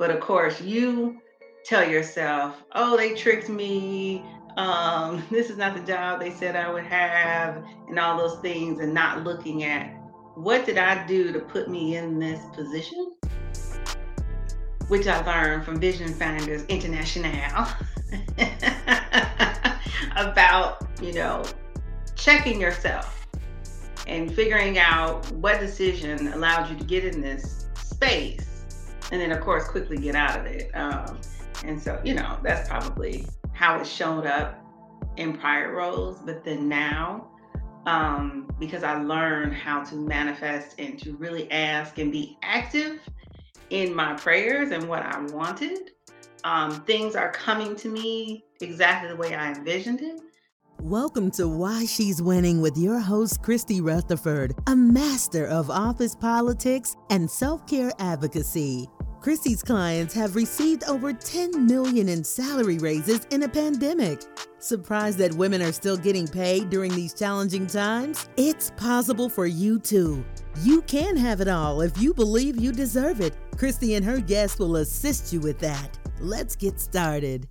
But of course, you tell yourself, oh, they tricked me. Um, this is not the job they said I would have, and all those things, and not looking at what did I do to put me in this position, which I learned from Vision Finders International about, you know, checking yourself and figuring out what decision allowed you to get in this space and then of course quickly get out of it. Um, and so you know that's probably how it showed up in prior roles but then now um, because i learned how to manifest and to really ask and be active in my prayers and what i wanted um, things are coming to me exactly the way i envisioned it Welcome to Why She's Winning with your host, Christy Rutherford, a master of office politics and self care advocacy. Christy's clients have received over 10 million in salary raises in a pandemic. Surprised that women are still getting paid during these challenging times? It's possible for you too. You can have it all if you believe you deserve it. Christy and her guests will assist you with that. Let's get started.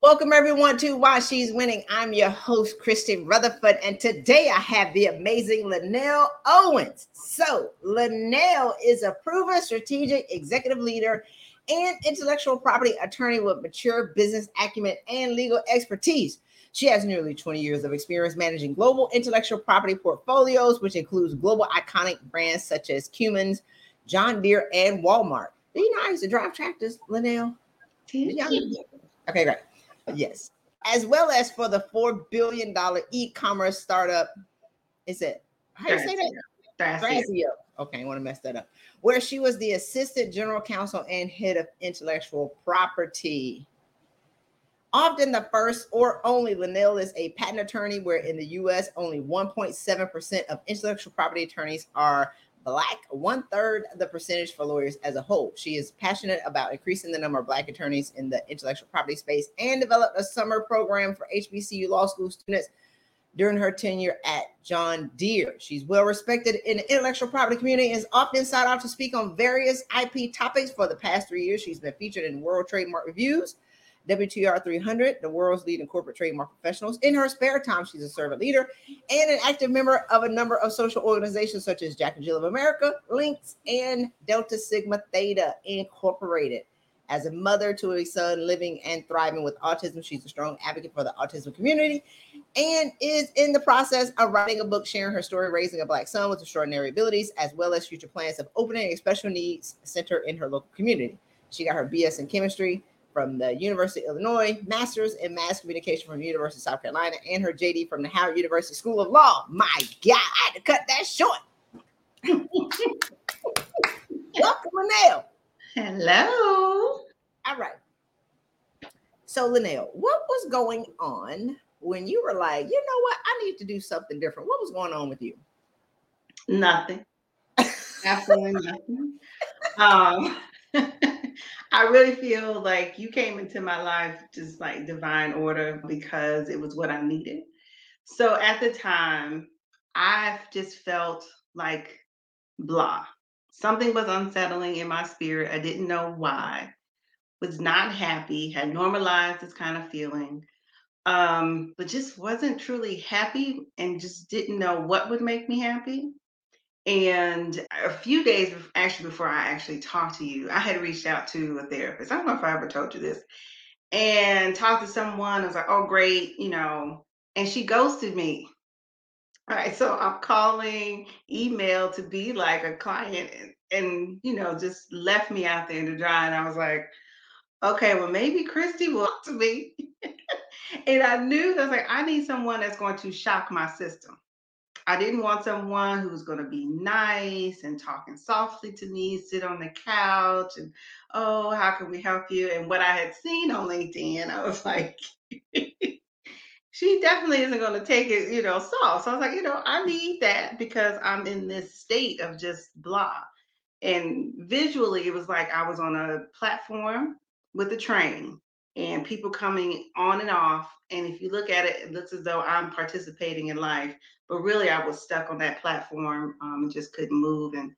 Welcome everyone to Why She's Winning. I'm your host, Christy Rutherford, and today I have the amazing LaNelle Owens. So, LaNelle is a proven strategic executive leader and intellectual property attorney with mature business acumen and legal expertise. She has nearly 20 years of experience managing global intellectual property portfolios, which includes global iconic brands such as Cummins, John Deere, and Walmart. Do you know I used to drive tractors, LaNelle? Okay, great. Yes. As well as for the $4 billion e commerce startup. Is it? How do you say that? Thrasio. Okay, I want to mess that up. Where she was the assistant general counsel and head of intellectual property. Often the first or only LaNelle is a patent attorney, where in the US, only 1.7% of intellectual property attorneys are Black, one third the percentage for lawyers as a whole. She is passionate about increasing the number of Black attorneys in the intellectual property space and developed a summer program for HBCU law school students during her tenure at John Deere. She's well respected in the intellectual property community and is often sought out to speak on various IP topics. For the past three years, she's been featured in World Trademark Reviews, WTR 300, the world's leading corporate trademark professionals. In her spare time, she's a servant leader and an active member of a number of social organizations such as Jack and Jill of America, Links, and Delta Sigma Theta Incorporated. As a mother to a son living and thriving with autism, she's a strong advocate for the autism community and is in the process of writing a book sharing her story raising a black son with extraordinary abilities, as well as future plans of opening a special needs center in her local community. She got her BS in chemistry from the University of Illinois, master's in mass communication from the University of South Carolina, and her JD from the Howard University School of Law. My God, I had to cut that short. Welcome, LaNelle. Hello. All right. So, LaNelle, what was going on when you were like, you know what, I need to do something different? What was going on with you? Nothing. Absolutely nothing. Um, I really feel like you came into my life just like divine order because it was what I needed. So at the time, I just felt like blah. Something was unsettling in my spirit. I didn't know why. Was not happy, had normalized this kind of feeling, um, but just wasn't truly happy and just didn't know what would make me happy. And a few days actually before I actually talked to you, I had reached out to a therapist. I don't know if I ever told you this. And talked to someone. I was like, oh, great, you know, and she ghosted me. All right. So I'm calling email to be like a client and, and you know, just left me out there the dry. And I was like, okay, well, maybe Christy will to me. and I knew I was like, I need someone that's going to shock my system. I didn't want someone who was going to be nice and talking softly to me, sit on the couch and, oh, how can we help you? And what I had seen on LinkedIn, I was like, she definitely isn't going to take it, you know, soft. So I was like, you know, I need that because I'm in this state of just blah. And visually, it was like I was on a platform with a train and people coming on and off. And if you look at it, it looks as though I'm participating in life, but really I was stuck on that platform um, and just couldn't move and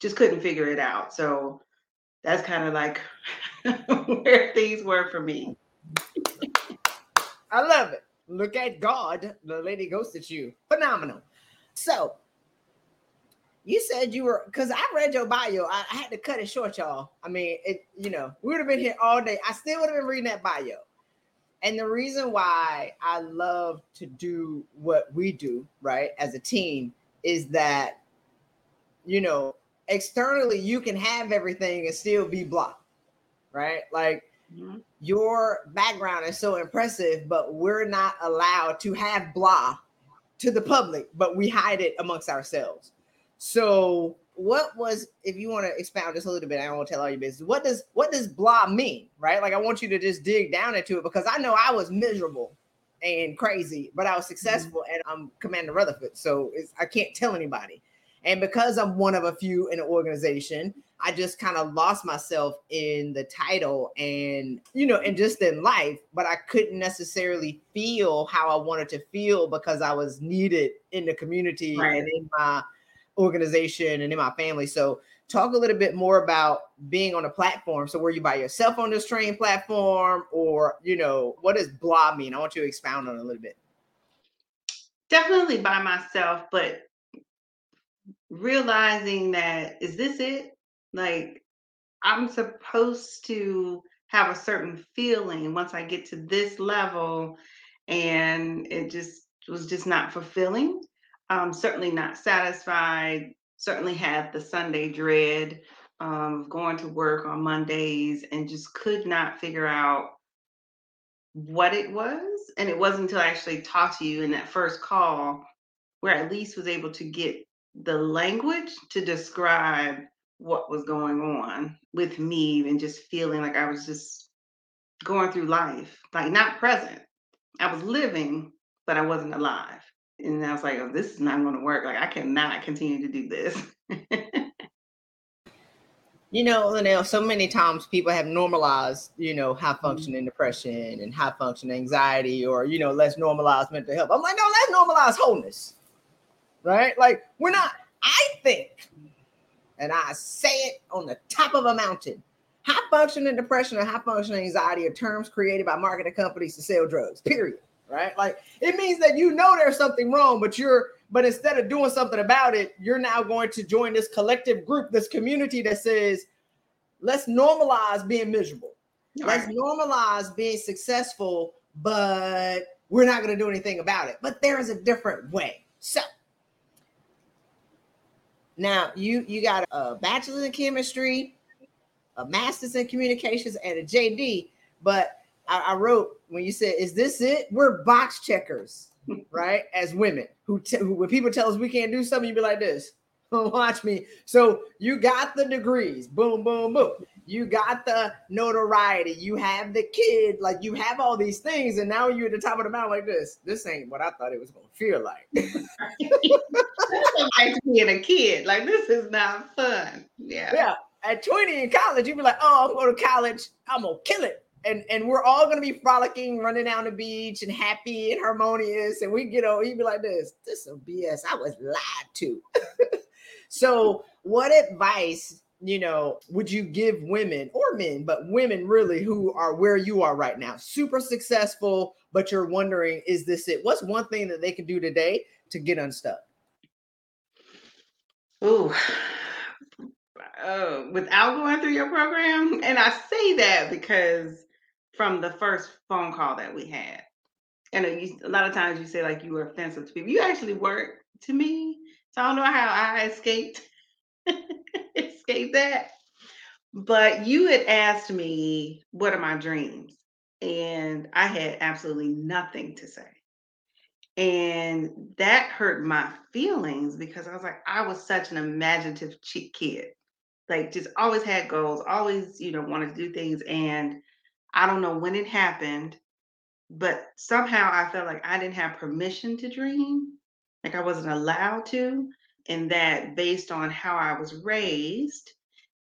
just couldn't figure it out. So that's kind of like where things were for me. I love it. Look at God. The lady ghosted you. Phenomenal. So you said you were because I read your bio. I, I, had to cut it short, y'all. I mean, it, you know, we would have been here all day. I still would have been reading that bio. And the reason why I love to do what we do, right, as a team, is that, you know, externally you can have everything and still be blocked, right? Like mm-hmm. your background is so impressive, but we're not allowed to have blah to the public, but we hide it amongst ourselves. So, what was if you want to expound just a little bit? I don't want to tell all your business. What does what does blah mean, right? Like I want you to just dig down into it because I know I was miserable and crazy, but I was mm-hmm. successful, mm-hmm. and I'm Commander Rutherford, so I can't tell anybody. And because I'm one of a few in an organization, I just kind of lost myself in the title and, you know, and just in life, but I couldn't necessarily feel how I wanted to feel because I was needed in the community right. and in my organization and in my family. So, talk a little bit more about being on a platform. So, were you by yourself on this train platform, or, you know, what does blah mean? I want you to expound on it a little bit. Definitely by myself, but realizing that is this it? Like I'm supposed to have a certain feeling once I get to this level, and it just was just not fulfilling. Um, certainly not satisfied. Certainly had the Sunday dread um, of going to work on Mondays and just could not figure out what it was. And it wasn't until I actually talked to you in that first call where I at least was able to get the language to describe what was going on with me and just feeling like I was just going through life, like not present. I was living, but I wasn't alive. And I was like, oh, this is not going to work. Like, I cannot continue to do this. you know, LaNelle, so many times people have normalized, you know, high mm-hmm. functioning depression and high functioning anxiety, or, you know, let's normalize mental health. I'm like, no, let's normalize wholeness right? Like we're not, I think, and I say it on the top of a mountain. High functioning depression and high functioning anxiety are terms created by marketing companies to sell drugs, period. Right? Like it means that you know there's something wrong, but you're but instead of doing something about it, you're now going to join this collective group, this community that says, let's normalize being miserable. Let's normalize being successful, but we're not going to do anything about it. But there is a different way. So now you you got a bachelor's in chemistry, a master's in communications, and a JD. But I, I wrote when you said, "Is this it?" We're box checkers, right? As women who, t- who when people tell us we can't do something, you be like this. Watch me. So you got the degrees, boom, boom, boom. You got the notoriety. You have the kid. Like you have all these things, and now you're at the top of the mountain like this. This ain't what I thought it was gonna feel like. like being a kid. Like this is not fun. Yeah. Yeah. At 20 in college, you'd be like, oh, I'm going to college. I'm gonna kill it. And and we're all gonna be frolicking, running down the beach and happy and harmonious. And we get over, he'd be like this. This is BS. I was lied to. so what advice you know, would you give women or men, but women really who are where you are right now, super successful, but you're wondering, is this it? What's one thing that they can do today to get unstuck? Ooh, uh, without going through your program, and I say that because from the first phone call that we had, and a lot of times you say like you were offensive to people. You actually weren't to me, so I don't know how I escaped escape that. But you had asked me, what are my dreams? And I had absolutely nothing to say. And that hurt my feelings because I was like, I was such an imaginative kid. Like just always had goals, always, you know, wanted to do things. And I don't know when it happened, but somehow I felt like I didn't have permission to dream. Like I wasn't allowed to and that based on how I was raised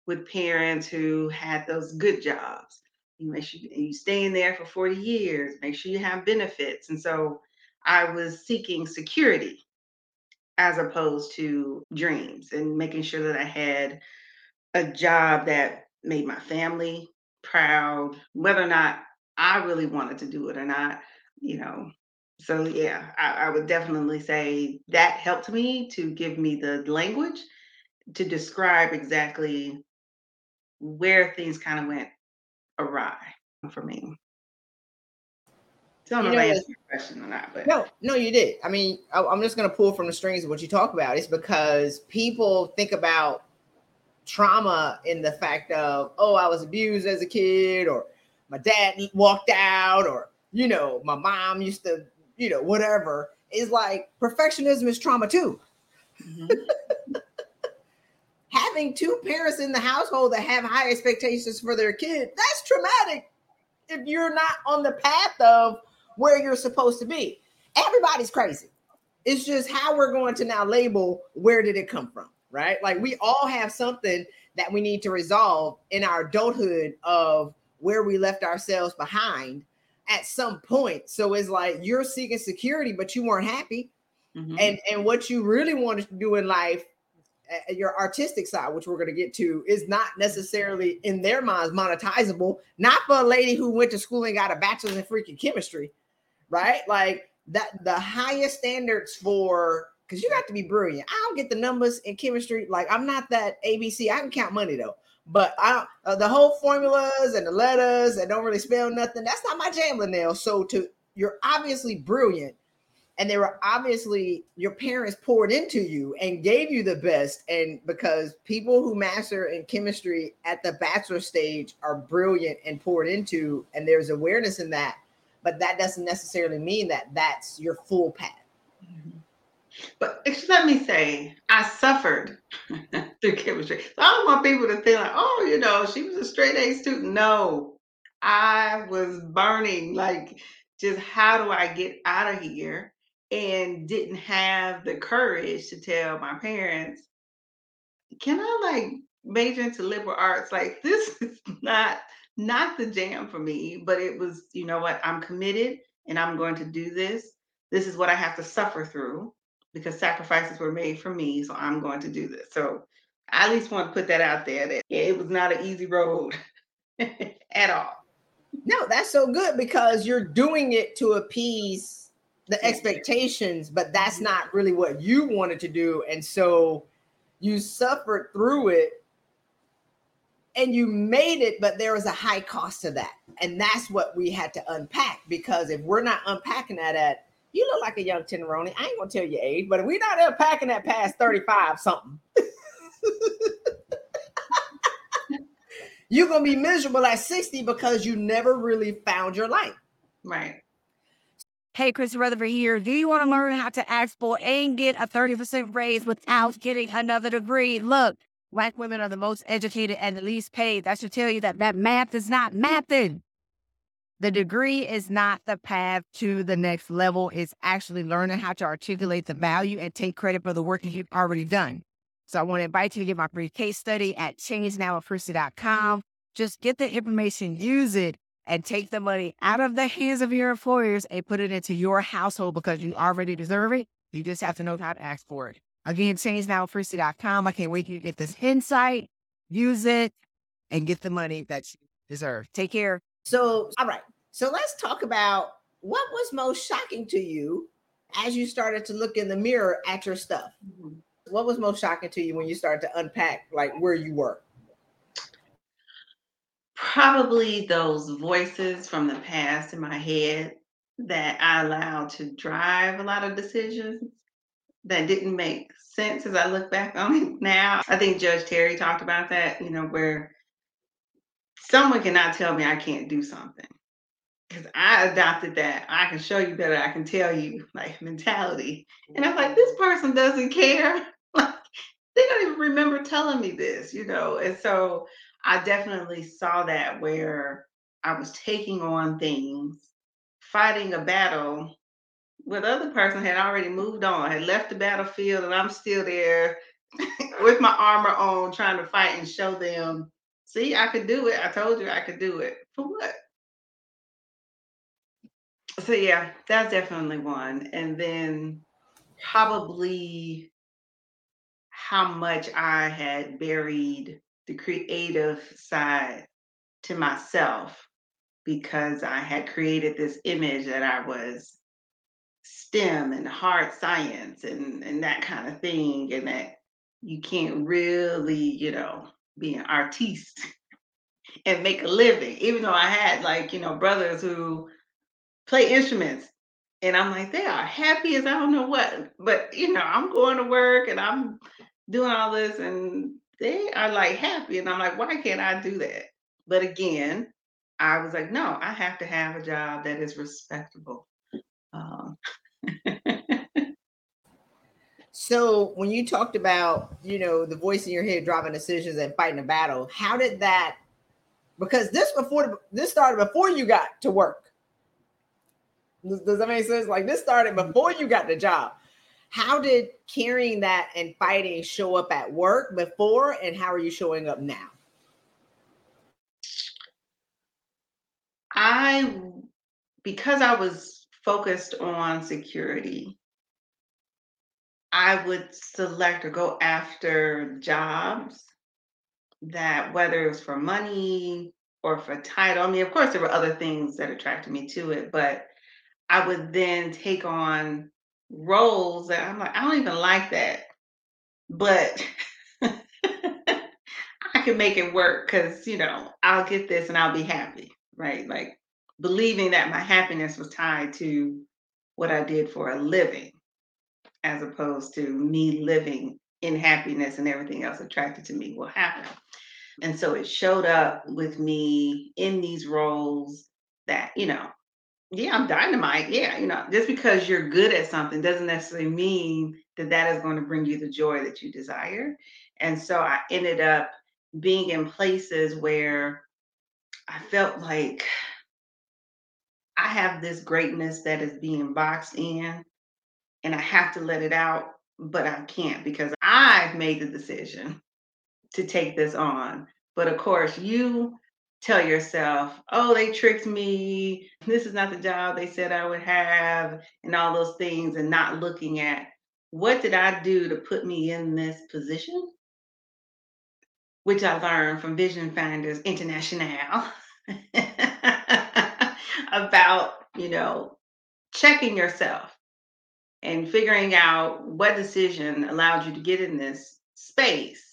with parents who had those good jobs, you make sure you stay in there for 40 years, make sure you have benefits. And so I was seeking security as opposed to dreams and making sure that I had a job that made my family proud, whether or not I really wanted to do it or not, you know. So yeah, I, I would definitely say that helped me to give me the language to describe exactly where things kind of went awry for me. So I don't know, know if I answered your question or not, but no, no, you did. I mean, I, I'm just going to pull from the strings of what you talk about. It's because people think about trauma in the fact of, oh, I was abused as a kid, or my dad walked out, or you know, my mom used to, you know, whatever. Is like perfectionism is trauma too. Mm-hmm. Having two parents in the household that have high expectations for their kid, that's traumatic if you're not on the path of where you're supposed to be. Everybody's crazy. It's just how we're going to now label where did it come from, right? Like we all have something that we need to resolve in our adulthood of where we left ourselves behind at some point. So it's like you're seeking security, but you weren't happy. Mm-hmm. And and what you really wanted to do in life, uh, your artistic side, which we're going to get to, is not necessarily in their minds monetizable. Not for a lady who went to school and got a bachelor's in freaking chemistry, right? Like that, the highest standards for because you have to be brilliant. I don't get the numbers in chemistry. Like I'm not that ABC. I can count money though, but I uh, the whole formulas and the letters and don't really spell nothing. That's not my jam, LaNelle. So to you're obviously brilliant, and they were obviously your parents poured into you and gave you the best. And because people who master in chemistry at the bachelor stage are brilliant and poured into, and there's awareness in that, but that doesn't necessarily mean that that's your full path. Mm-hmm. But let me say, I suffered through chemistry. So I don't want people to think like, oh, you know, she was a straight A student. No, I was burning. Like, just how do I get out of here? And didn't have the courage to tell my parents, can I like major into liberal arts? Like, this is not not the jam for me, but it was, you know what, I'm committed and I'm going to do this. This is what I have to suffer through because sacrifices were made for me. So I'm going to do this. So I at least want to put that out there that yeah, it was not an easy road at all. No, that's so good because you're doing it to appease the expectations, but that's not really what you wanted to do. And so you suffered through it and you made it, but there was a high cost to that. And that's what we had to unpack because if we're not unpacking that at you look like a young tenderoni. I ain't gonna tell your age, but we're not unpacking that past 35 something. You're gonna be miserable at 60 because you never really found your life. Right. Hey, Chris Rutherford here. Do you want to learn how to ask export and get a 30% raise without getting another degree? Look, black women are the most educated and the least paid. That should tell you that that math is not mathing. The degree is not the path to the next level. It's actually learning how to articulate the value and take credit for the work that you've already done. So I want to invite you to get my free case study at changenowwithchristy.com. Just get the information, use it, and take the money out of the hands of your employers and put it into your household because you already deserve it. You just have to know how to ask for it. Again, changenowwithchristy.com. I can't wait to get this insight, use it, and get the money that you deserve. Take care. So, all right. So let's talk about what was most shocking to you as you started to look in the mirror at your stuff. Mm-hmm. What was most shocking to you when you started to unpack like where you were? Probably those voices from the past in my head that I allowed to drive a lot of decisions that didn't make sense as I look back on it now. I think Judge Terry talked about that, you know, where someone cannot tell me I can't do something because I adopted that. I can show you better. I can tell you like mentality. And I'm like, this person doesn't care. Like they don't even remember telling me this, you know. And so I definitely saw that where I was taking on things, fighting a battle where the other person had already moved on, had left the battlefield, and I'm still there with my armor on, trying to fight and show them See, I could do it. I told you I could do it. For what? So yeah, that's definitely one. And then probably how much I had buried the creative side to myself because I had created this image that I was STEM and hard science and, and that kind of thing, and that you can't really, you know, be an artiste and make a living, even though I had like, you know, brothers who play instruments. And I'm like, they are happy as I don't know what. But, you know, I'm going to work and I'm doing all this and they are like happy. And I'm like, why can't I do that? But again, I was like, no, I have to have a job that is respectable. Um, so when you talked about, you know, the voice in your head driving decisions and fighting a battle, how did that? Because this before this started before you got to work. Does, does that make sense? Like this started mm-hmm. before you got the job. How did carrying that and fighting show up at work before, and how are you showing up now? I, because I was focused on security, I would select or go after jobs that, whether it was for money or for title, I mean, of course, there were other things that attracted me to it, but I would then take on roles that I'm like, I don't even like that, but I can make it work because, you know, I'll get this and I'll be happy right? Like believing that my happiness was tied to what I did for a living, as opposed to me living in happiness and everything else attracted to me will happen. And so it showed up with me in these roles that, you know, yeah, I'm dynamite. Yeah, you know, just because you're good at something doesn't necessarily mean that that is going to bring you the joy that you desire. And so I ended up being in places where I felt like I have this greatness that is being boxed in and I have to let it out, but I can't because I've made the decision to take this on. But of course, you tell yourself, oh, they tricked me. This is not the job they said I would have, and all those things, and not looking at what did I do to put me in this position? Which I learned from Vision Finders International. about, you know, checking yourself and figuring out what decision allowed you to get in this space.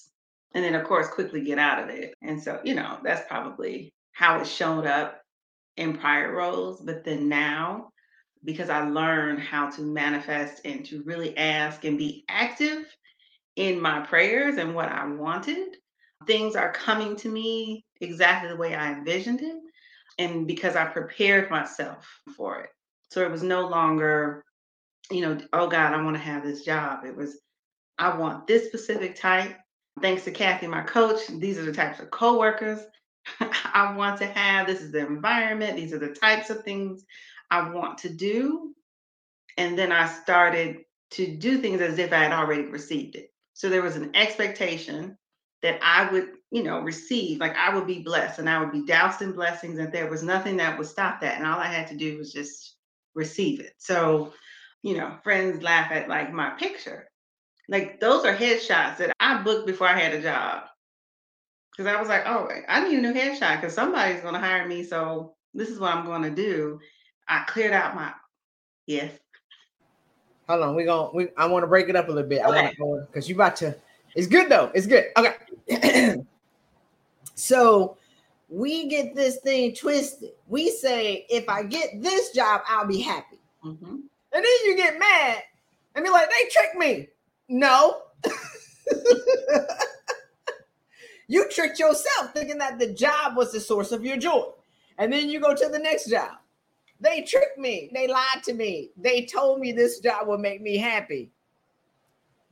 And then, of course, quickly get out of it. And so, you know, that's probably how it showed up in prior roles. But then now, because I learned how to manifest and to really ask and be active in my prayers and what I wanted, things are coming to me exactly the way I envisioned it. And because I prepared myself for it. So it was no longer, you know, oh God, I want to have this job. It was, I want this specific type. Thanks to Kathy, my coach, these are the types of coworkers I want to have. This is the environment. These are the types of things I want to do. And then I started to do things as if I had already received it. So there was an expectation that I would, you know, receive. Like I would be blessed and I would be doused in blessings, and there was nothing that would stop that. And all I had to do was just receive it. So, you know, friends laugh at like my picture. Like those are headshots that I booked before I had a job. Cause I was like, oh, I need a new headshot because somebody's gonna hire me. So this is what I'm gonna do. I cleared out my yes. Hold on, we gonna we I want to break it up a little bit. Okay. I want to because you about to it's good though. It's good. Okay. so we get this thing twisted. We say, if I get this job, I'll be happy. Mm-hmm. And then you get mad and be like, they tricked me. No. you tricked yourself thinking that the job was the source of your joy. And then you go to the next job. They tricked me. They lied to me. They told me this job would make me happy.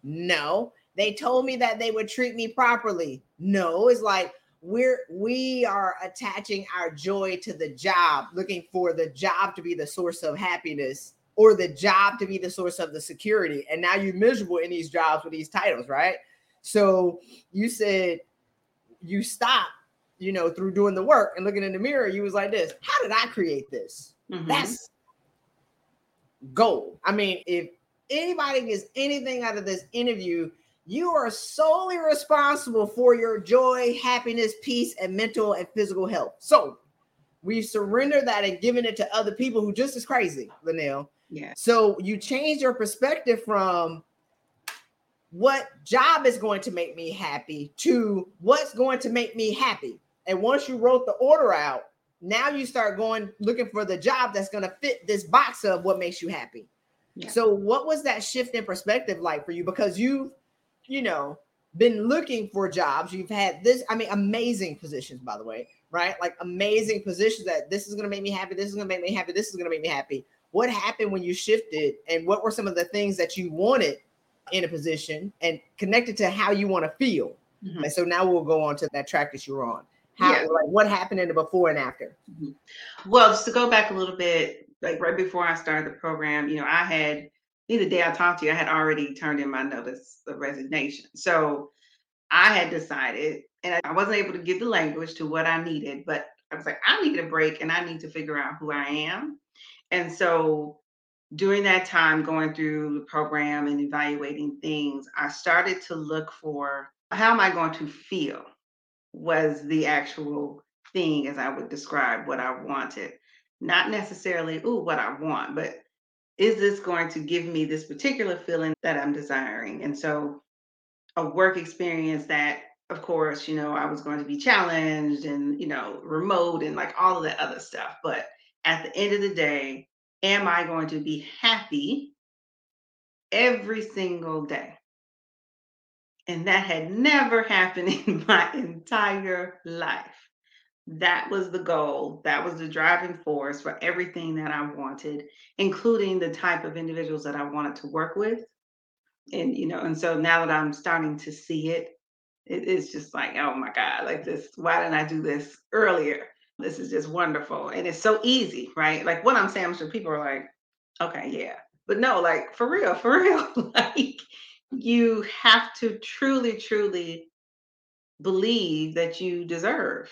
No, they told me that they would treat me properly. No, it's like we're we are attaching our joy to the job, looking for the job to be the source of happiness or the job to be the source of the security. And now you're miserable in these jobs with these titles, right? So you said you stop, you know, through doing the work and looking in the mirror, you was like this. How did I create this? Mm-hmm. That's gold. I mean, if anybody gets anything out of this interview, you are solely responsible for your joy, happiness, peace, and mental and physical health. So we surrender that and given it to other people who just as crazy, LaNelle. Yeah. So you change your perspective from what job is going to make me happy to what's going to make me happy. And once you wrote the order out, now you start going looking for the job that's going to fit this box of what makes you happy. Yeah. So what was that shift in perspective like for you? Because you you know, been looking for jobs. You've had this, I mean, amazing positions, by the way, right? Like amazing positions that this is going to make me happy. This is going to make me happy. This is going to make me happy. What happened when you shifted and what were some of the things that you wanted in a position and connected to how you want to feel? Mm-hmm. And so now we'll go on to that track that you're on. How, yeah. like, what happened in the before and after? Mm-hmm. Well, just to go back a little bit, like right before I started the program, you know, I had the day I talked to you, I had already turned in my notice of resignation. So I had decided, and I wasn't able to give the language to what I needed, but I was like, I need a break and I need to figure out who I am. And so during that time, going through the program and evaluating things, I started to look for how am I going to feel was the actual thing as I would describe what I wanted. Not necessarily, ooh, what I want, but is this going to give me this particular feeling that I'm desiring? And so a work experience that of course, you know, I was going to be challenged and, you know, remote and like all of that other stuff. But at the end of the day, am I going to be happy every single day? And that had never happened in my entire life. That was the goal. That was the driving force for everything that i wanted including the type of individuals that i wanted to work with. And you know and so now that i'm starting to see it it's just like oh my god like this why didn't i do this earlier this is just wonderful and it's so easy right like what i'm saying i'm sure people are like okay yeah but no like for real for real like you have to truly truly believe that you deserve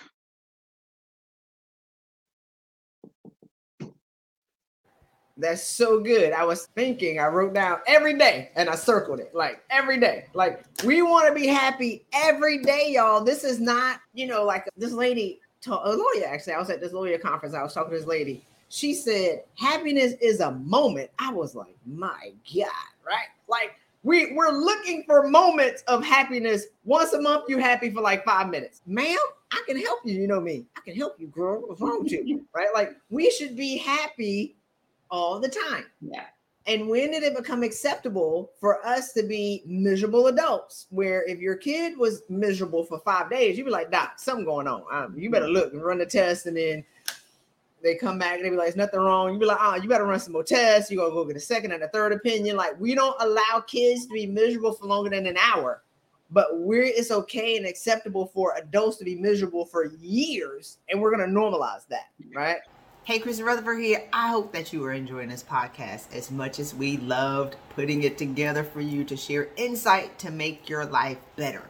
That's so good. I was thinking, I wrote down every day and I circled it like every day. Like, we want to be happy every day, y'all. This is not, you know, like this lady, told, a lawyer actually. I was at this lawyer conference. I was talking to this lady. She said, happiness is a moment. I was like, my God, right? Like, we, we're looking for moments of happiness. Once a month, you're happy for like five minutes. Ma'am, I can help you. You know me. I can help you, girl. What's wrong with you? right? Like, we should be happy all the time. Yeah. And when did it become acceptable for us to be miserable adults? Where if your kid was miserable for five days, you'd be like, Doc, something going on. Um, you better look and run the test. And then they come back and they be like, "There's nothing wrong." You be like, "Oh, you better run some more tests. You're gonna go get a second and a third opinion." Like we don't allow kids to be miserable for longer than an hour, but we're it's okay and acceptable for adults to be miserable for years, and we're gonna normalize that, right? Hey, Chrissy Rutherford here. I hope that you are enjoying this podcast as much as we loved putting it together for you to share insight to make your life better.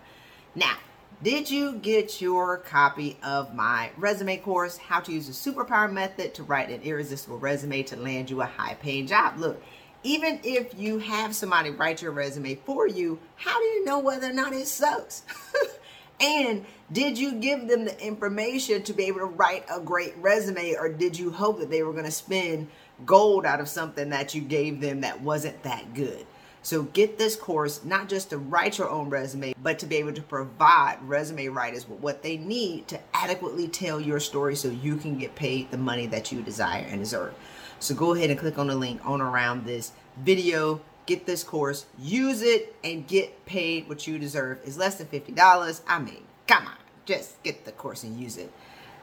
Now, did you get your copy of my resume course, How to Use the Superpower Method to Write an Irresistible Resume to Land You a High Paying Job? Look, even if you have somebody write your resume for you, how do you know whether or not it sucks? And did you give them the information to be able to write a great resume, or did you hope that they were going to spend gold out of something that you gave them that wasn't that good? So get this course not just to write your own resume, but to be able to provide resume writers with what they need to adequately tell your story so you can get paid the money that you desire and deserve. So go ahead and click on the link on around this video. Get this course, use it, and get paid what you deserve. It's less than $50. I mean, come on, just get the course and use it.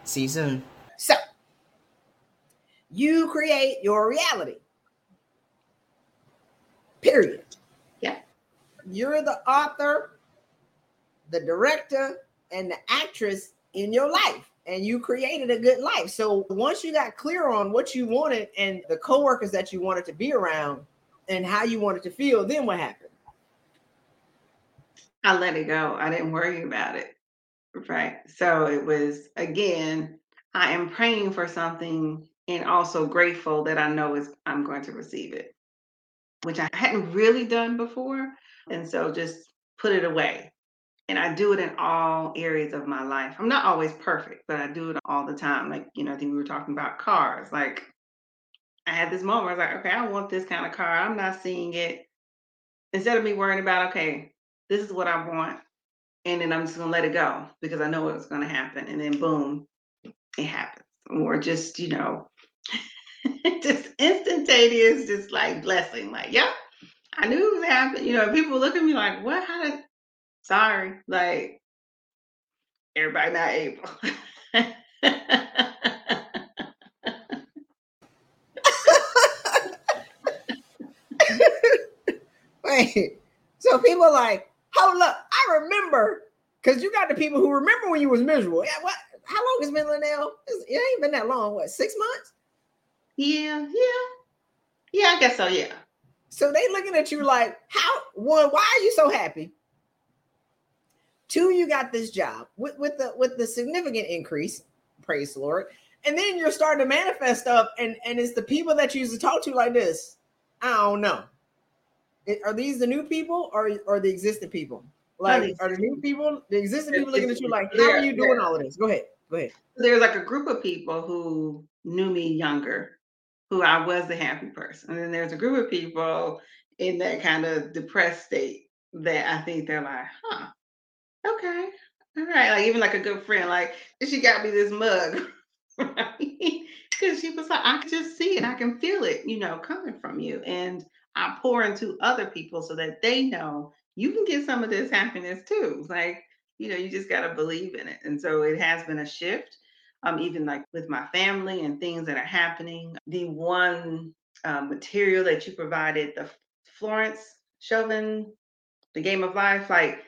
See you soon. So, you create your reality. Period. Yeah. You're the author, the director, and the actress in your life. And you created a good life. So once you got clear on what you wanted and the coworkers that you wanted to be around and how you wanted to feel, then what happened? I let it go. I didn't worry about it. Right. So it was again, I am praying for something and also grateful that I know is I'm going to receive it, which I hadn't really done before. And so just put it away. And I do it in all areas of my life. I'm not always perfect, but I do it all the time. Like, you know, I think we were talking about cars. Like, I had this moment I was like, okay, I want this kind of car. I'm not seeing it. Instead of me worrying about, okay, this is what I want. And then I'm just going to let it go because I know what's going to happen. And then boom, it happens. Or just, you know, just instantaneous, just like blessing. Like, yep, I knew it was happening. You know, people look at me like, what? How did, sorry. Like, everybody not able. Wait. So people are like, hold up, I remember, because you got the people who remember when you was miserable. Yeah, what? How long has been LaNelle? It ain't been that long. What? Six months? Yeah, yeah, yeah. I guess so. Yeah. So they looking at you like, how? One, why are you so happy? Two, you got this job with with the with the significant increase. Praise the Lord. And then you're starting to manifest stuff, and and it's the people that you used to talk to like this. I don't know. Are these the new people or are the existing people? Like, are the new people, the existing people looking at you like, how are you doing all of this? Go ahead. Go ahead. There's like a group of people who knew me younger, who I was the happy person. And then there's a group of people in that kind of depressed state that I think they're like, huh, okay, all right. Like even like a good friend, like she got me this mug. Because she was like, I can just see it, I can feel it, you know, coming from you. And I pour into other people so that they know you can get some of this happiness too. Like, you know, you just got to believe in it. And so it has been a shift. Um, even like with my family and things that are happening. The one uh, material that you provided, the Florence Chauvin, the Game of Life, like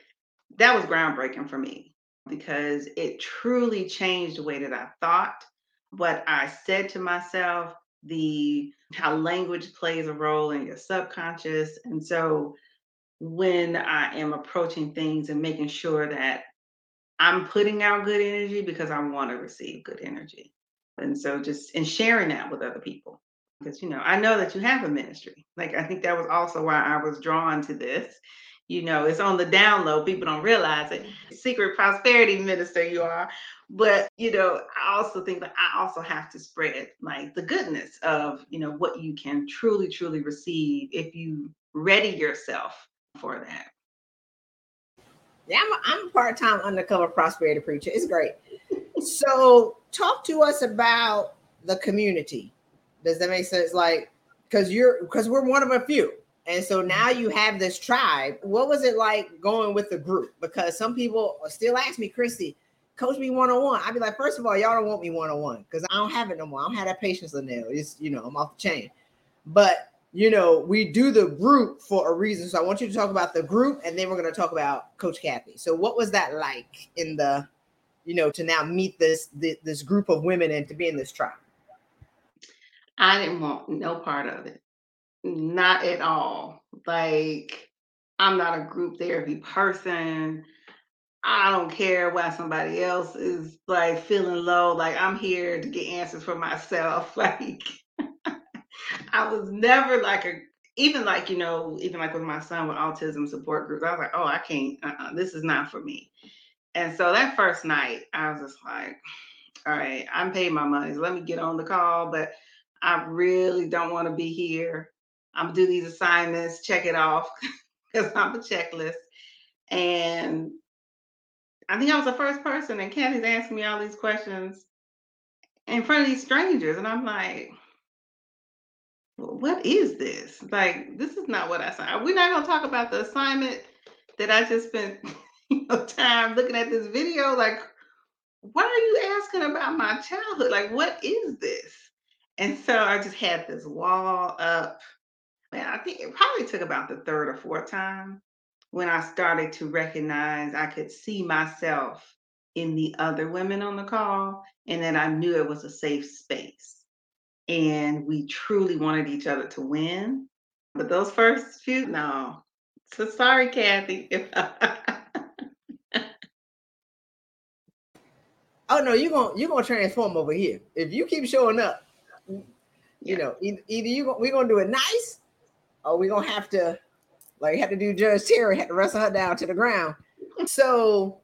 that was groundbreaking for me because it truly changed the way that I thought, what I said to myself, the how language plays a role in your subconscious. And so when I am approaching things and making sure that I'm putting out good energy because I want to receive good energy. And so just and sharing that with other people. Because you know, I know that you have a ministry. Like I think that was also why I was drawn to this. You know, it's on the down low. People don't realize it. Mm-hmm. Secret prosperity minister you are. But you know, I also think that I also have to spread like the goodness of, you know, what you can truly, truly receive if you ready yourself for that. Yeah, I'm a, I'm a part-time undercover prosperity preacher. It's great. so talk to us about the community. Does that make sense? Like, because you're because we're one of a few. And so now mm-hmm. you have this tribe. What was it like going with the group? Because some people still ask me, Christy, coach me one on one. I'd be like, first of all, y'all don't want me one on one because I don't have it no more. I don't have that patience in there. It's you know, I'm off the chain. But you know, we do the group for a reason. So I want you to talk about the group and then we're to talk about Coach Kathy. So what was that like in the, you know, to now meet this this group of women and to be in this tribe? I didn't want no part of it. Not at all. Like I'm not a group therapy person. I don't care why somebody else is like feeling low. Like I'm here to get answers for myself. Like I was never like a even like you know even like with my son with autism support groups. I was like, oh, I can't. Uh-uh, this is not for me. And so that first night, I was just like, all right, I'm paying my money. So let me get on the call, but I really don't want to be here. I'm gonna do these assignments, check it off because I'm a checklist. And I think I was the first person, and Kathy's asking me all these questions in front of these strangers, and I'm like, what is this? Like, this is not what I signed. We're not to talk about the assignment that I just spent you know, time looking at this video. Like, why are you asking about my childhood? Like, what is this? And so I just had this wall up. Man, I think it probably took about the third or fourth time when I started to recognize I could see myself in the other women on the call and that I knew it was a safe space and we truly wanted each other to win. But those first few, no. So sorry, Kathy. oh no, you're gonna you're gonna transform over here. If you keep showing up, you yeah. know, either, either you we're gonna do it nice, or we're gonna have to Like had to do Judge Terry, had to wrestle her down to the ground. So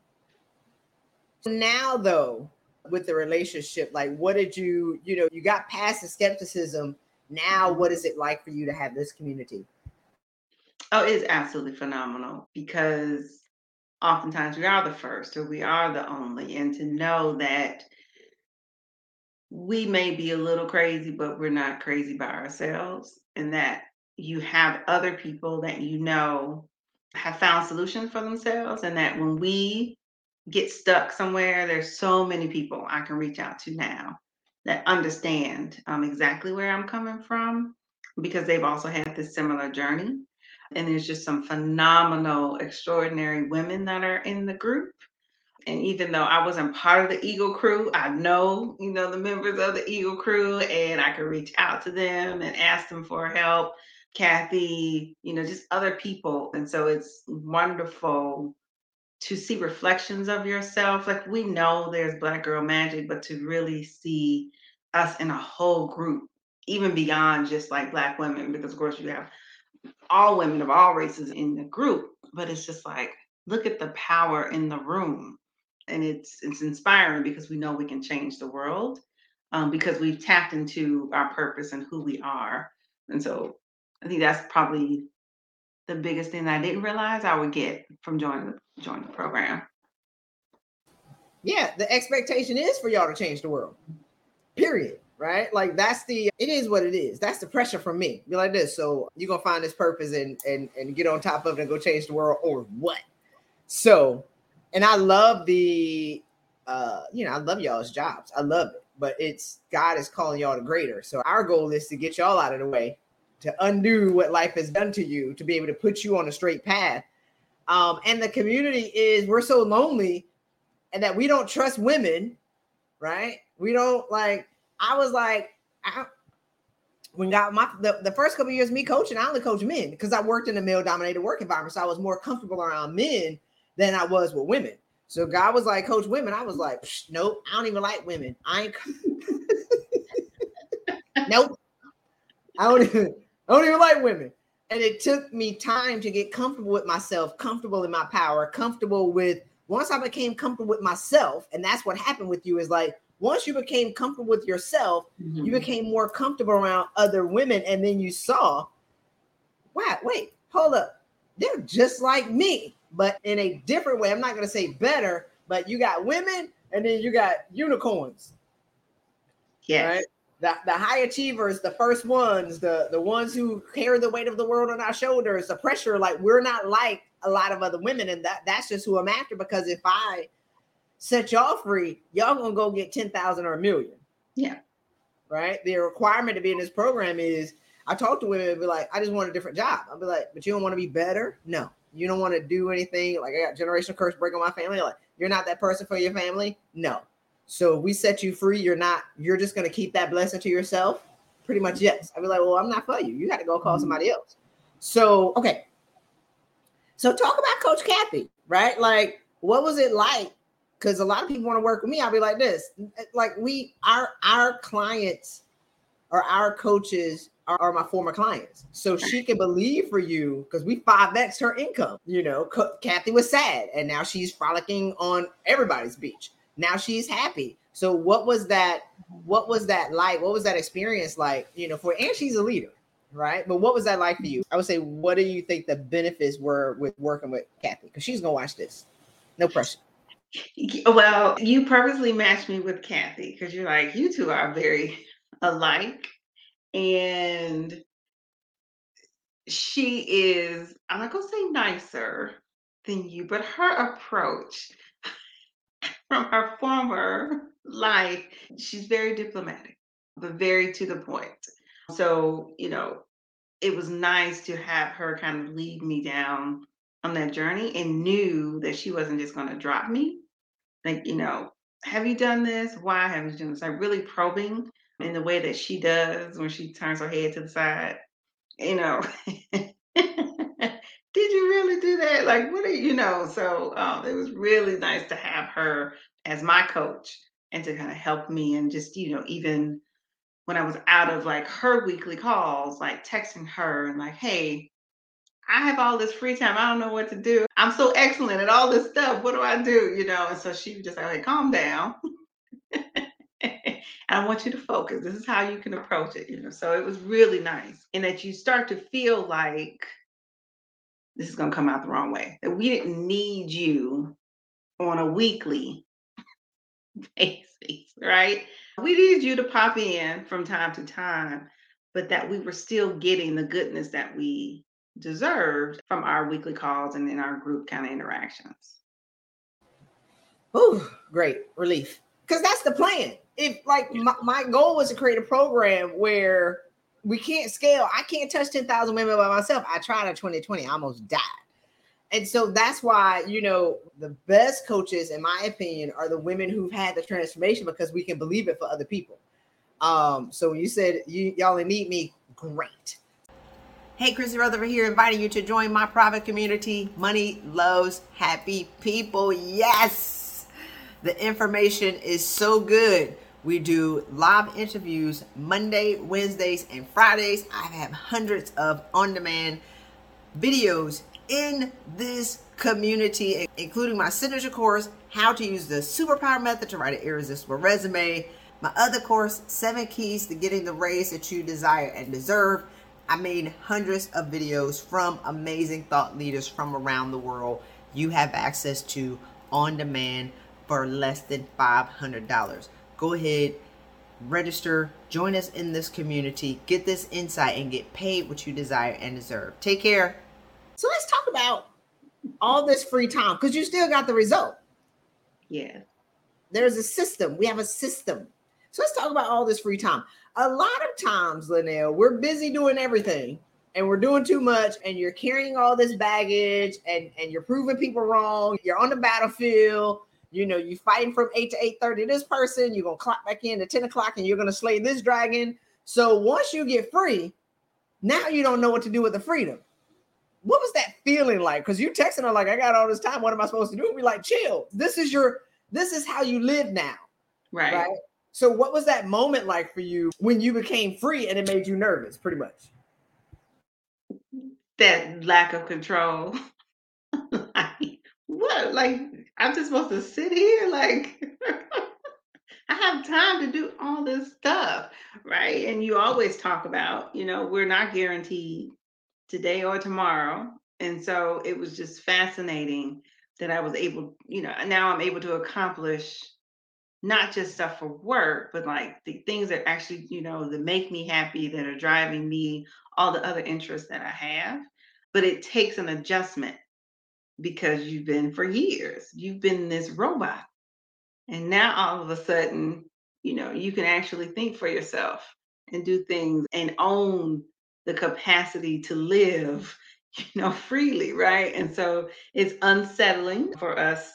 now though, with the relationship, like what did you, you know, you got past the skepticism. Now what is it like for you to have this community? Oh, it's absolutely phenomenal because oftentimes we are the first or we are the only. And to know that we may be a little crazy, but we're not crazy by ourselves, and that you have other people that you know have found solutions for themselves, and that when we get stuck somewhere, there's so many people I can reach out to now that understand um, exactly where I'm coming from because they've also had this similar journey. And there's just some phenomenal, extraordinary women that are in the group. And even though I wasn't part of the Eagle crew, I know, you know, the members of the Eagle crew, and I could reach out to them and ask them for help. Kathy, you know, just other people. And so it's wonderful to see reflections of yourself. Like we know there's Black Girl Magic, but to really see us in a whole group, even beyond just like Black women, because of course you have all women of all races in the group, but it's just like, look at the power in the room. And it's it's inspiring because we know we can change the world um, because we've tapped into our purpose and who we are. And so I think that's probably the biggest thing I didn't realize I would get from joining the joining the program. Yeah, the expectation is for y'all to change the world. Period right? Like that's the it is what it is. That's the pressure from me. Be like this. So you're gonna find this purpose and and and get on top of it and go change the world or what? So, and I love the uh, you know, I love y'all's jobs. I love it, but it's God is calling y'all to greater. So our goal is to get y'all out of the way, to undo what life has done to you, to be able to put you on a straight path. Um, and the community is we're so lonely and that we don't trust women, right? We don't like I was like, I, when got my the, the first couple years me coaching, I only coach men because I worked in a male dominated work environment. So I was more comfortable around men than I was with women. So God was like, coach women. I was like, nope, I don't even like women. I ain't nope. I don't even I don't even like women. And it took me time to get comfortable with myself, comfortable in my power, comfortable with once I became comfortable with myself, and that's what happened with you is like once you became comfortable with yourself, mm-hmm. you became more comfortable around other women, and then you saw, wow, wait, hold up, they're just like me, but in a different way. I'm not gonna say better, but you got women, and then you got unicorns. Yes. Right? The, the high achievers, the first ones, the, the ones who carry the weight of the world on our shoulders, the pressure, like we're not like a lot of other women. And that that's just who I'm after. Because if I set y'all free, y'all gonna go get 10,000 or a million. Yeah. Right. The requirement to be in this program is I talk to women and be like, I just want a different job. I'll be like, but you don't want to be better? No. You don't want to do anything like I got generational curse break on my family. Like, you're not that person for your family. No. So we set you free. You're not, you're just gonna keep that blessing to yourself. Pretty much, yes. I'd be like, well, I'm not for you. You got to go call mm-hmm. somebody else. So, okay. So talk about Coach Kathy, right? Like, what was it like because a lot of people want to work with me. I'll be like this, like we our our clients or our coaches are, are my former clients, so she can believe for you because we five x her income. You know, Kathy was sad, and now she's frolicking on everybody's beach. Now she's happy. So what was that? What was that like? What was that experience like? You know, for and she's a leader, right? But what was that like for you? I would say, what do you think the benefits were with working with Kathy? Because she's gonna watch this. No pressure. Well, you purposely matched me with Kathy because you're like, you two are very alike. And she is, I'm not to say nicer than you, but her approach from her former life, she's very diplomatic, but very to the point. So, you know, it was nice to have her kind of lead me down on that journey and knew that she wasn't just going to drop me. Like, you know, have you done this? Why haven't you done this? Like, really probing in the way that she does when she turns her head to the side. You know, did you really do that? Like, what you, you know? So um, it was really nice to have her as my coach and to kind of help me and just, you know, even when I was out of like her weekly calls, like texting her and like, hey, I have all this free time. I don't know what to do. I'm so excellent at all this stuff. What do I do? You know, and so she was just like, hey, calm down. I want you to focus. This is how you can approach it. You know, so it was really nice. in that you start to feel like this is gonna come out the wrong way. That we didn't need you on a weekly basis, right? We needed you to pop in from time to time, but that we were still getting the goodness that we deserved from our weekly calls and in our group kind of interactions. Oh, great relief. Because that's the plan. If like my, my goal was to create a program where we can't scale. I can't touch 10,000 women by myself. I tried in 2020, I almost died. And so that's why, you know, the best coaches, in my opinion, are the women who've had the transformation because we can believe it for other people. Um, so when you said you y'all need me, great. Hey, Christy Rutherford here, inviting you to join my private community. Money loves happy people. Yes, the information is so good. We do live interviews Monday, Wednesdays, and Fridays. I have hundreds of on demand videos in this community, including my signature course, How to Use the Superpower Method to Write an Irresistible Resume. My other course, Seven Keys to Getting the Raise That You Desire and Deserve I made hundreds of videos from amazing thought leaders from around the world. You have access to on demand for less than $500. Go ahead, register, join us in this community, get this insight, and get paid what you desire and deserve. Take care. So let's talk about all this free time because you still got the result. Yeah. There's a system. We have a system. So let's talk about all this free time a lot of times, LaNelle, we're busy doing everything and we're doing too much, and you're carrying all this baggage and, and you're proving people wrong. You're on the battlefield. You know, you fighting from 8 to 8 30 this person, you're gonna clock back in at 10 o'clock and you're gonna slay this dragon. So once you get free, now you don't know what to do with the freedom. What was that feeling like? Because you texting her like, I got all this time. What am I supposed to do? Be like, chill. This is your this is how you live now. Right. Right. So, what was that moment like for you when you became free and it made you nervous, pretty much? That lack of control. like, what? Like, I'm just supposed to sit here? Like, I have time to do all this stuff, right? And you always talk about, you know, we're not guaranteed today or tomorrow. And so it was just fascinating that I was able, you know, now I'm able to accomplish not just stuff for work, but like the things that actually, you know, that make me happy, that are driving me, all the other interests that I have. But it takes an adjustment because you've been for years, you've been this robot. And now all of a sudden, you know, you can actually think for yourself and do things and own the capacity to live, you know, freely, right? And so it's unsettling for us,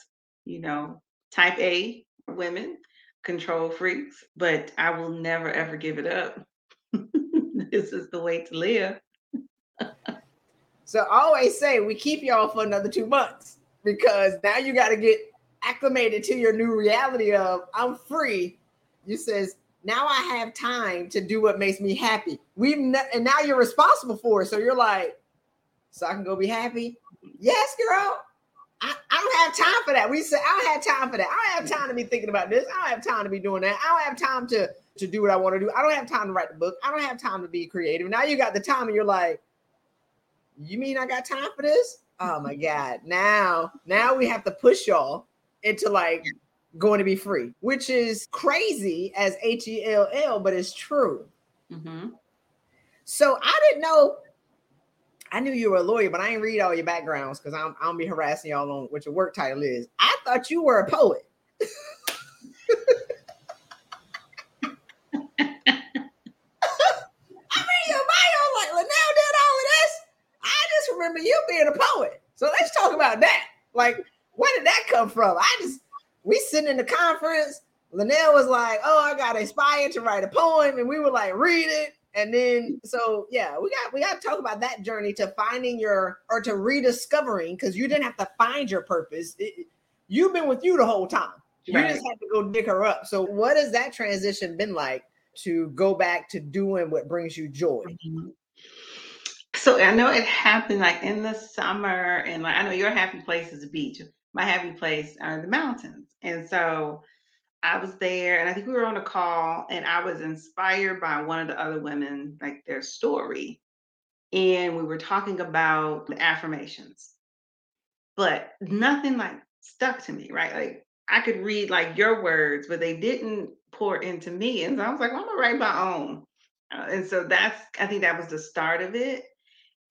you know, type A women, control freaks, but I will never ever give it up. this is the way to live. so I always say we keep y'all for another two months because now you got to get acclimated to your new reality of I'm free. You says now I have time to do what makes me happy. We've ne- and now you're responsible for it. So you're like, so I can go be happy. Yes, girl. I, I, don't have time for that. We say I don't have time for that. I don't have time to be thinking about this. I don't have time to be doing that. I don't have time to to do what I want to do. I don't have time to write the book. I don't have time to be creative. Now you got the time and you're like, you mean I got time for this? Oh my God. Now, now we have to push y'all into like going to be free, which is crazy as H E L L, but it's true. Mm-hmm. So I didn't know I knew you were a lawyer, but I ain't read all your backgrounds because I'm I'm be harassing y'all on what your work title is. I thought you were a poet. I read your bio like LaNelle did all of this. I just remember you being a poet. So let's talk about that. Like, where did that come from? I just we sitting in the conference. LaNelle was like, "Oh, I got inspired to write a poem," and we were like, "Read it." And then so yeah, we got we got to talk about that journey to finding your or to rediscovering because you didn't have to find your purpose. It, you've been with you the whole time. You right. just had to go dig her up. So what has that transition been like to go back to doing what brings you joy? Mm-hmm. So I know it happened like in the summer, and like I know your happy place is the beach. My happy place are the mountains, and so I was there, and I think we were on a call, and I was inspired by one of the other women, like their story, and we were talking about the affirmations, but nothing like stuck to me, right? Like I could read like your words, but they didn't pour into me, and so I was like, well, I'm gonna write my own. Uh, and so that's I think that was the start of it.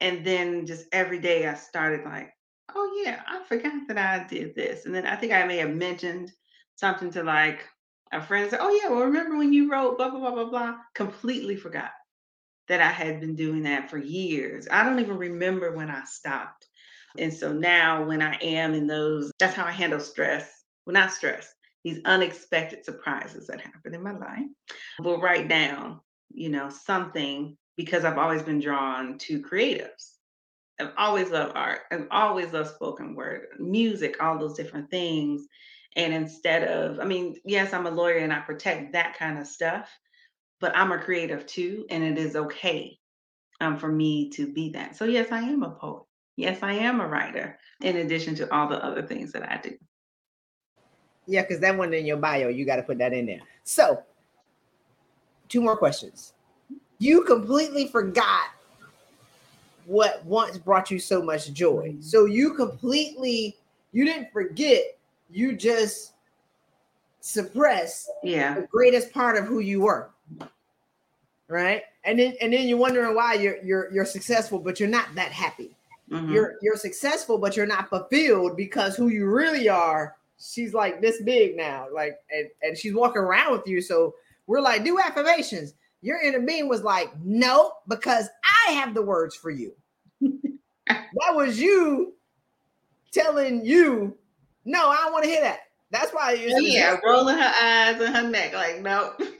And then just every day I started like, oh yeah, I forgot that I did this. And then I think I may have mentioned something to like a friend say, oh yeah, well remember when you wrote blah blah blah blah blah? Completely forgot that I had been doing that for years. I don't even remember when I stopped. And so now when I am in those, that's how I handle stress. Well, not stress, these unexpected surprises that happen in my life. We'll write down you know, something because I've always been drawn to creatives. I've always loved art. I've always loved spoken word, music, all those different things. And instead of, I mean, yes, I'm a lawyer and I protect that kind of stuff, but I'm a creative too, and it is okay um, for me to be that. So, yes, I am a poet. Yes, I am a writer, in addition to all the other things that I do. Yeah, because that one in your bio, you got to put that in there. So, two more questions. You completely forgot what once brought you so much joy. Mm-hmm. So you completely you didn't forget, you just suppress yeah the greatest part of who you were. Right? And then and then you're wondering why you're you're you're successful, but you're not that happy. Mm-hmm. You're you're successful, but you're not fulfilled because who you really are, she's like this big now. Like and, and she's walking around with you. So we're like, do affirmations. Your inner being was like, no, because I have the words for you. that was you telling you, no, I don't want to hear that. That's why you yeah, rolling her eyes and her neck, like, nope.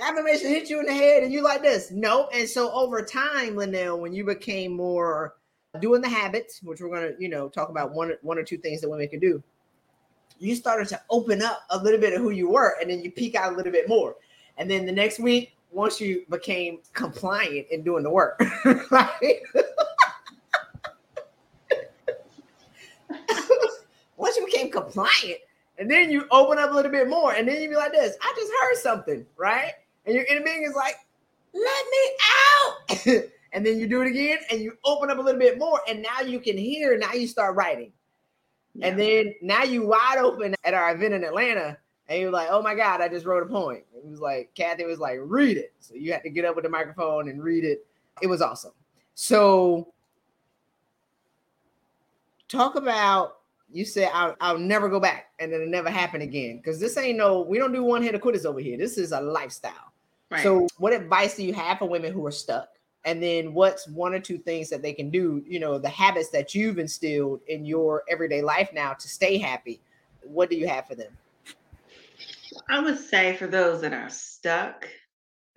affirmation hit you in the head and you like this. Nope. And so over time, LaNelle, when you became more doing the habits, which we're gonna, you know, talk about one one or two things that women can do you started to open up a little bit of who you were, and then you peek out a little bit more. And then the next week, once you became compliant in doing the work, right? once you became compliant, and then you open up a little bit more, and then you be like this, I just heard something, right? And your inner being is like, let me out. and then you do it again, and you open up a little bit more, and now you can hear, now you start writing. And then now you wide open at our event in Atlanta, and you're like, oh my God, I just wrote a poem. It was like, Kathy was like, read it. So you had to get up with the microphone and read it. It was awesome. So talk about you said I'll, I'll never go back and then it never happened again because this ain't no we don't do one hit of quitters over here this is a lifestyle right. so what advice do you have for women who are stuck and then what's one or two things that they can do you know the habits that you've instilled in your everyday life now to stay happy what do you have for them? I would say for those that are stuck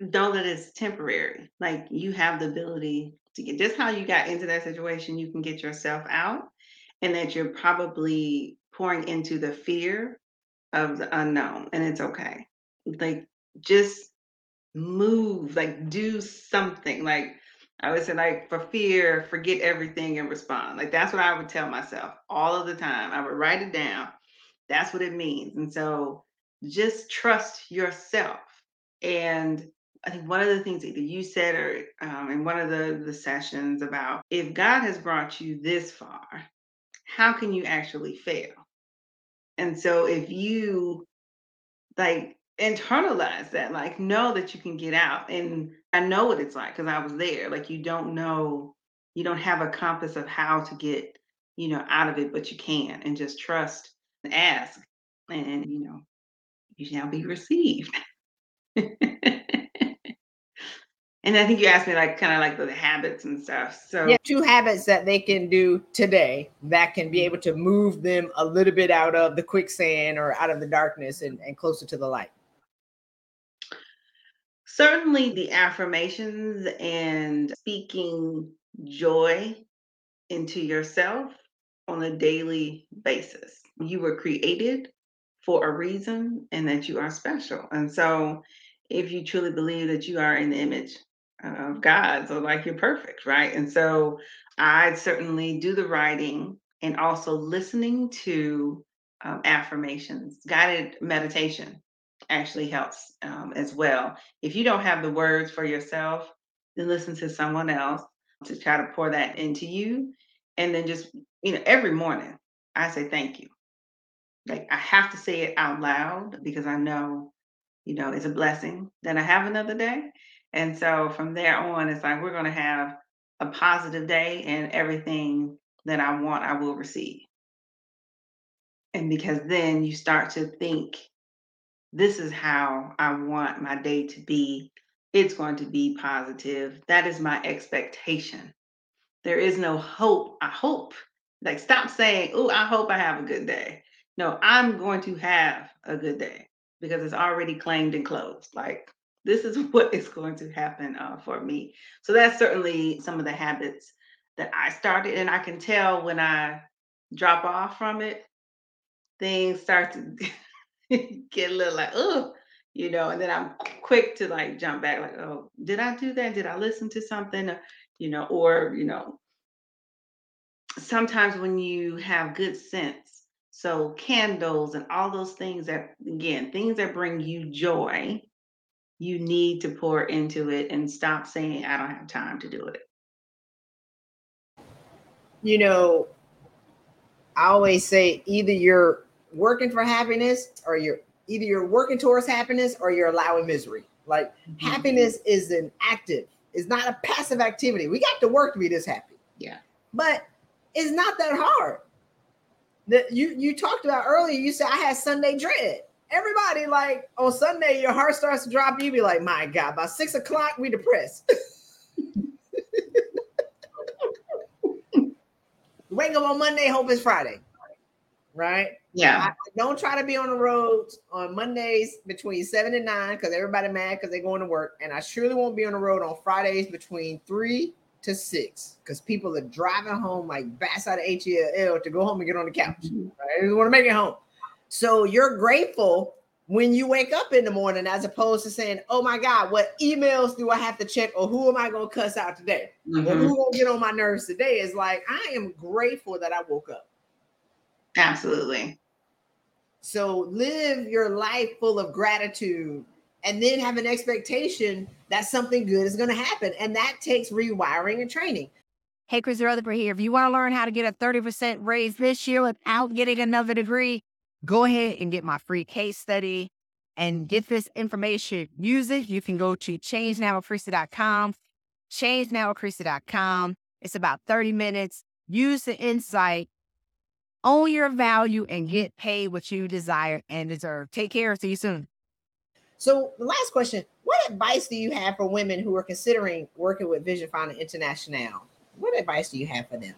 know that it's temporary like you have the ability to get just how you got into that situation you can get yourself out and that you're probably pouring into the fear of the unknown and it's okay. Like just move like do something like I would say, like, for fear, forget everything and respond. Like, that's what I would tell myself all of the time. I would write it down. That's what it means. And so just trust yourself. And I think one of the things that you said or um, in one of the, the sessions about if God has brought you this far, how can you actually fail? And so if you like internalize that, like know that you can get out mm. and I know what it's like because I was there. Like you don't know, you don't have a compass of how to get, you know, out of it, but you can and just trust and ask. And you know, you shall be received. and I think you asked me like kind of like the habits and stuff. So yeah, two habits that they can do today that can be mm. able to move them a little bit out of the quicksand or out of the darkness and, and closer to the light certainly the affirmations and speaking joy into yourself on a daily basis. You were created for a reason and that you are special. And so, if you truly believe that you are in the image of God. So, like, you're perfect, right? And so, I certainly do the writing and also listening to um, affirmations, guided meditation actually helps um, as well. If you don't have the words for yourself, then listen to someone else to try to pour that into you. And then just, you know, every morning I say thank you. Like I have to say it out loud because I know, you know, it's a blessing that I have another day. And so from there on, it's like we're going to have a positive day and everything that I want, I will receive. And because then you start to think, this is how I want my day to be. It's going to be positive. That is my expectation. There is no hope. I hope. Like, stop saying, oh, I hope I have a good day. No, I'm going to have a good day because it's already claimed and closed. Like, this is what is going to happen uh, for me. So, that's certainly some of the habits that I started. And I can tell when I drop off from it, things start to get a little like, oh, you know, and then I'm quick to like jump back, like, oh, did I do that? Did I listen to something? Uh, you know, or, you know, sometimes when you have good sense, so candles and all those things that, again, things that bring you joy, you need to pour into it and stop saying, I don't have time to do it. You know, I always say either you're working for happiness or you're either you're working towards happiness or you're allowing misery. Like mm-hmm. happiness is an active, it's not a passive activity. We got to work to be this happy. Yeah. But it's not that hard. That you you talked about earlier, you said I had Sunday dread. Everybody like on Sunday, your heart starts to drop. You be like, my God, by six o'clock, we depressed. Wake up on Monday, hope it's Friday. Right? Yeah. I, don't try to be on the road on Mondays between seven and nine because everybody mad because they're going to work. And I surely won't be on the road on Fridays between three to six because people are driving home like bats out of HEL to go home and get on the couch. Mm-hmm. Right? They want to make it home. So you're grateful when you wake up in the morning as opposed to saying, Oh my God, what emails do I have to check or who am I going to cuss out today? Mm-hmm. Or who will get on my nerves today? Is like, I am grateful that I woke up. Absolutely. So live your life full of gratitude and then have an expectation that something good is going to happen. And that takes rewiring and training. Hey, Chris Rutherford here. If you want to learn how to get a 30% raise this year without getting another degree, go ahead and get my free case study and get this information. Use it. You can go to changenowwithchristy.com, changenowwithchristy.com. It's about 30 minutes. Use the insight own your value and get paid what you desire and deserve. Take care. See you soon. So, the last question What advice do you have for women who are considering working with Vision Finder International? What advice do you have for them?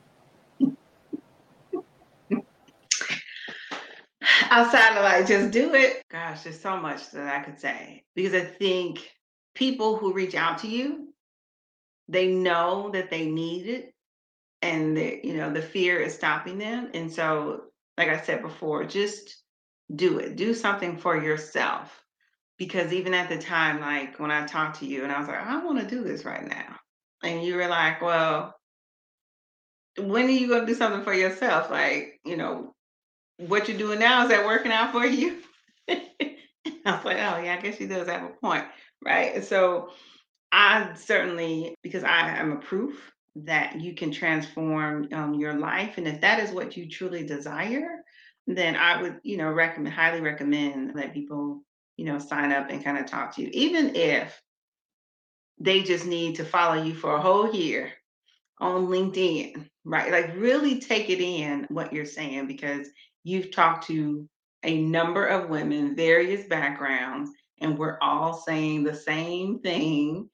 Outside of like, just do it. Gosh, there's so much that I could say because I think people who reach out to you, they know that they need it and the you know the fear is stopping them and so like i said before just do it. Do something for yourself because even at the time like when i talked to you and i was like i want to do this right now and you were like well when are you going to do something for yourself? Like you know what you're doing now is that working out for you? I was like oh yeah i guess she does have a point right? So i certainly because i am a proof that you can transform um, your life. And if that is what you truly desire, then I would, you know, recommend, highly recommend that people, you know, sign up and kind of talk to you, even if they just need to follow you for a whole year on LinkedIn, right? Like really take it in what you're saying because you've talked to a number of women, various backgrounds, and we're all saying the same thing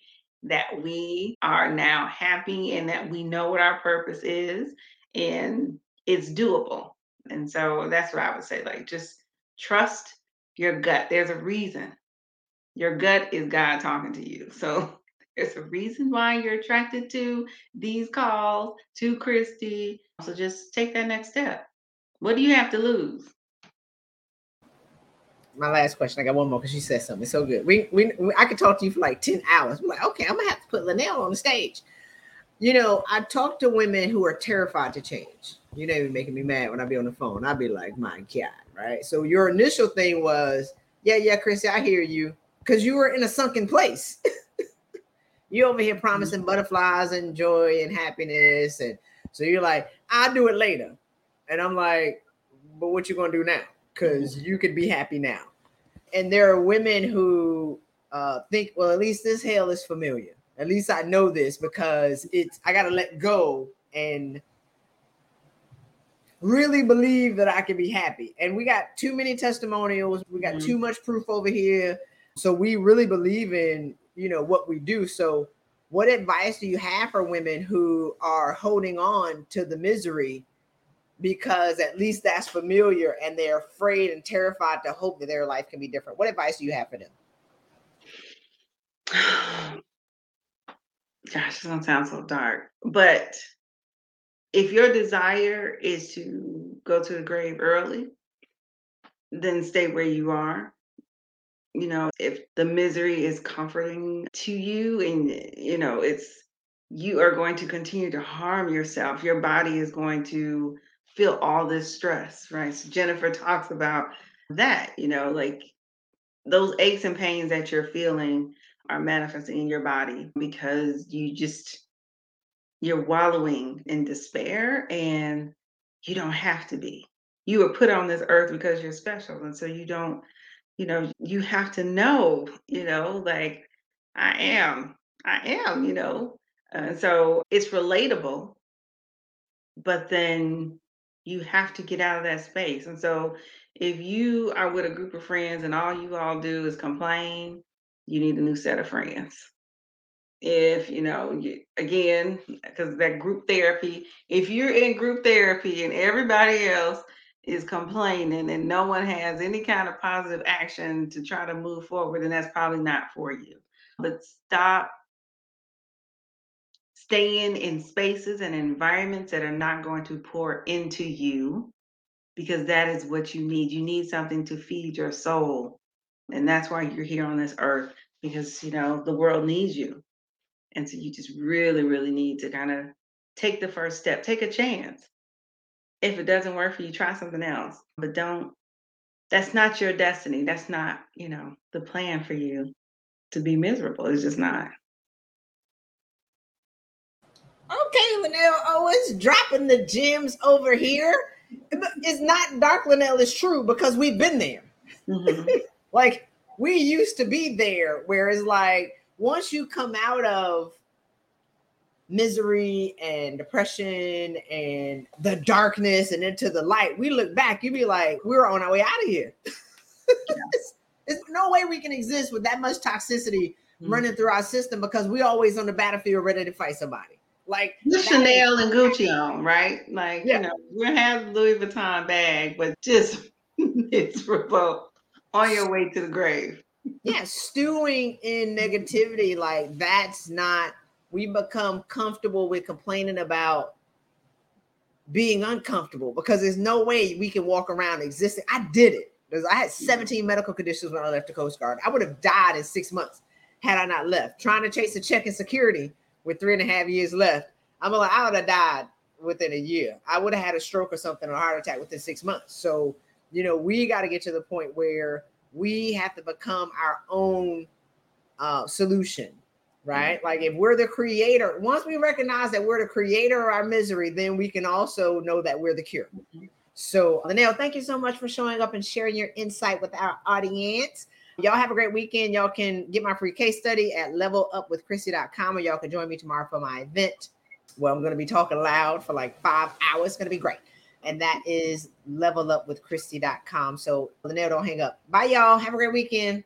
that we are now happy and that we know what our purpose is and it's doable. And so that's what I would say. Like, just trust your gut. There's a reason. Your gut is God talking to you. So there's a reason why you're attracted to these calls to Christy. So just take that next step. What do you have to lose? My last question. I got one more because she said something so good. We, we, we I could talk to you for like 10 hours. We're like, okay, I'm gonna have to put LaNelle on the stage. You know, I talk to women who are terrified to change. You know, you're making me mad when I be on the phone. I'd be like, my God, right? So your initial thing was, yeah, yeah, Chrissy, I hear you. Because you were in a sunken place. you over here promising mm-hmm. butterflies and joy and happiness. And so you're like, I'll do it later. And I'm like, but what you gonna do now? Because mm-hmm. you could be happy now. And there are women who uh, think, well, at least this hell is familiar. At least I know this because it's I gotta let go and really believe that I can be happy. And we got too many testimonials, we got mm-hmm. too much proof over here. So we really believe in, you know, what we do. So what advice do you have for women who are holding on to the misery because at least that's familiar and they're afraid and terrified to hope that their life can be different? What advice do you have for them? Gosh, this don't sound so dark. But if your desire is to go to the grave early, then stay where you are you know if the misery is comforting to you and you know it's you are going to continue to harm yourself your body is going to feel all this stress right so jennifer talks about that you know like those aches and pains that you're feeling are manifesting in your body because you just you're wallowing in despair and you don't have to be you were put on this earth because you're special and so you don't you know, you have to know, you know, like I am, I am, you know. Uh, so it's relatable, but then you have to get out of that space. And so if you are with a group of friends and all you all do is complain, you need a new set of friends. If, you know, you, again, because that group therapy, if you're in group therapy and everybody else is complaining and no one has any kind of positive action to try to move forward, then that's probably not for you. But stop staying in spaces and environments that are not going to pour into you because that is what you need. You need something to feed your soul. And that's why you're here on this earth because, you know, the world needs you. And so you just really, really need to kind of take the first step, take a chance if it doesn't work for you, try something else. But don't, that's not your destiny. That's not, you know, the plan for you to be miserable. It's just not. Okay, LaNelle Owens dropping the gems over here. It's not Dark LaNelle is true because we've been there. Mm-hmm. like we used to be there, whereas like once you come out of misery and depression and the darkness and into the light, we look back, you'd be like, we're on our way out of here. There's no way we can exist with that much toxicity mm-hmm. running through our system because we always on the battlefield ready to fight somebody. Like Chanel and Gucci on, right? Like, yeah. you know, we have Louis Vuitton bag, but just it's remote on your way to the grave. Yeah, stewing in negativity, like that's not we become comfortable with complaining about being uncomfortable because there's no way we can walk around existing. I did it because I had 17 medical conditions when I left the Coast Guard. I would have died in six months had I not left. Trying to chase a check in security with three and a half years left, I'm like, I would have died within a year. I would have had a stroke or something or a heart attack within six months. So, you know, we got to get to the point where we have to become our own uh, solution right? Mm-hmm. Like if we're the creator, once we recognize that we're the creator of our misery, then we can also know that we're the cure. Mm-hmm. So, LaNelle, thank you so much for showing up and sharing your insight with our audience. Y'all have a great weekend. Y'all can get my free case study at levelupwithchristy.com or y'all can join me tomorrow for my event where I'm going to be talking loud for like five hours. It's going to be great. And that is levelupwithchristy.com. So, LaNelle, don't hang up. Bye, y'all. Have a great weekend.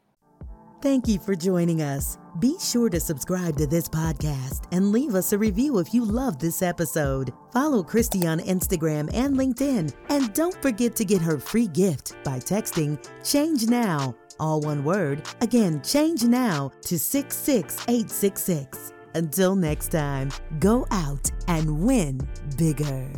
Thank you for joining us. Be sure to subscribe to this podcast and leave us a review if you love this episode. Follow Christy on Instagram and LinkedIn. And don't forget to get her free gift by texting Change Now, all one word. Again, change now to 66866. Until next time, go out and win bigger.